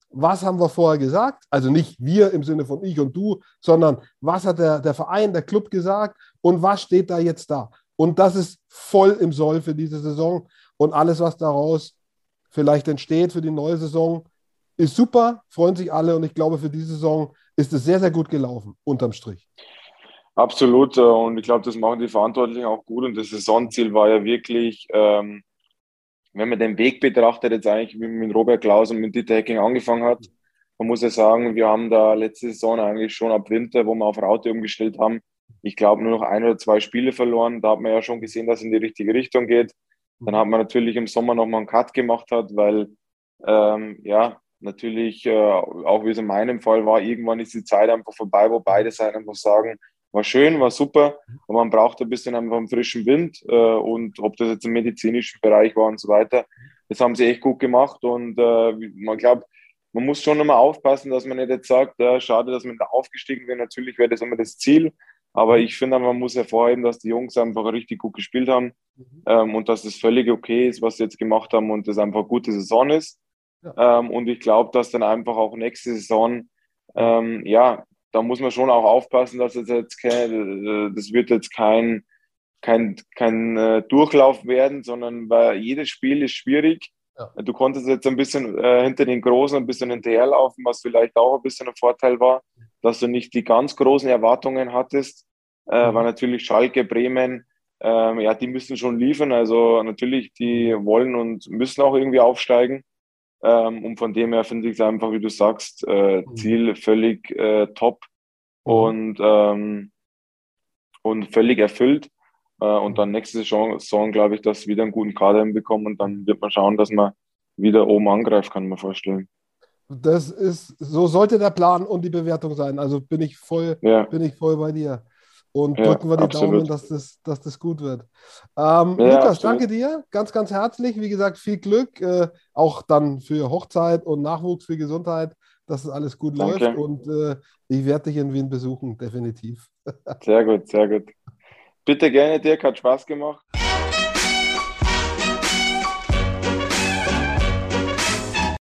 Was haben wir vorher gesagt? Also nicht wir im Sinne von ich und du, sondern was hat der, der Verein, der Club gesagt und was steht da jetzt da? Und das ist voll im Soll für diese Saison. Und alles, was daraus vielleicht entsteht für die neue Saison, ist super, freuen sich alle. Und ich glaube, für diese Saison ist es sehr, sehr gut gelaufen, unterm Strich. Absolut. Äh, und ich glaube, das machen die Verantwortlichen auch gut. Und das Saisonziel war ja wirklich, ähm, wenn man den Weg betrachtet, jetzt eigentlich mit Robert Klaus und mit Dieter Hecking angefangen hat, man muss ja sagen, wir haben da letzte Saison eigentlich schon ab Winter, wo wir auf Raute umgestellt haben, ich glaube nur noch ein oder zwei Spiele verloren. Da hat man ja schon gesehen, dass es in die richtige Richtung geht. Dann hat man natürlich im Sommer nochmal einen Cut gemacht hat, weil ähm, ja, natürlich, äh, auch wie es in meinem Fall war, irgendwann ist die Zeit einfach vorbei, wo beide Seiten einfach sagen, war schön, war super, aber man braucht ein bisschen einfach einen frischen Wind äh, und ob das jetzt im medizinischen Bereich war und so weiter, das haben sie echt gut gemacht und äh, man glaubt, man muss schon immer aufpassen, dass man nicht jetzt sagt, äh, schade, dass man da aufgestiegen wäre, natürlich wäre das immer das Ziel, aber ich finde, man muss hervorheben, dass die Jungs einfach richtig gut gespielt haben mhm. ähm, und dass es völlig okay ist, was sie jetzt gemacht haben und das einfach eine gute Saison ist. Ja. Ähm, und ich glaube, dass dann einfach auch nächste Saison ähm, ja, da muss man schon auch aufpassen, dass es jetzt kein, äh, das wird jetzt kein, kein, kein äh, Durchlauf werden, sondern weil jedes Spiel ist schwierig. Ja. Du konntest jetzt ein bisschen äh, hinter den Großen ein bisschen hinterherlaufen, was vielleicht auch ein bisschen ein Vorteil war, dass du nicht die ganz großen Erwartungen hattest, äh, mhm. weil natürlich Schalke, Bremen, ähm, ja, die müssen schon liefern. Also natürlich, die wollen und müssen auch irgendwie aufsteigen. Ähm, und von dem her finde ich es einfach, wie du sagst, äh, mhm. Ziel völlig äh, top mhm. und, ähm, und völlig erfüllt. Äh, und dann nächste Saison, Saison glaube ich, dass wir wieder einen guten Kader hinbekommen und dann wird man schauen, dass man wieder oben angreift, kann man vorstellen. Das ist, so sollte der Plan und die Bewertung sein. Also bin ich voll, ja. bin ich voll bei dir. Und ja, drücken wir die absolut. Daumen, dass das, dass das gut wird. Ähm, ja, Lukas, absolut. danke dir ganz, ganz herzlich. Wie gesagt, viel Glück, äh, auch dann für Hochzeit und Nachwuchs, für Gesundheit, dass es alles gut danke. läuft. Und äh, ich werde dich in Wien besuchen, definitiv. Sehr gut, sehr gut. Bitte gerne, Dirk, hat Spaß gemacht.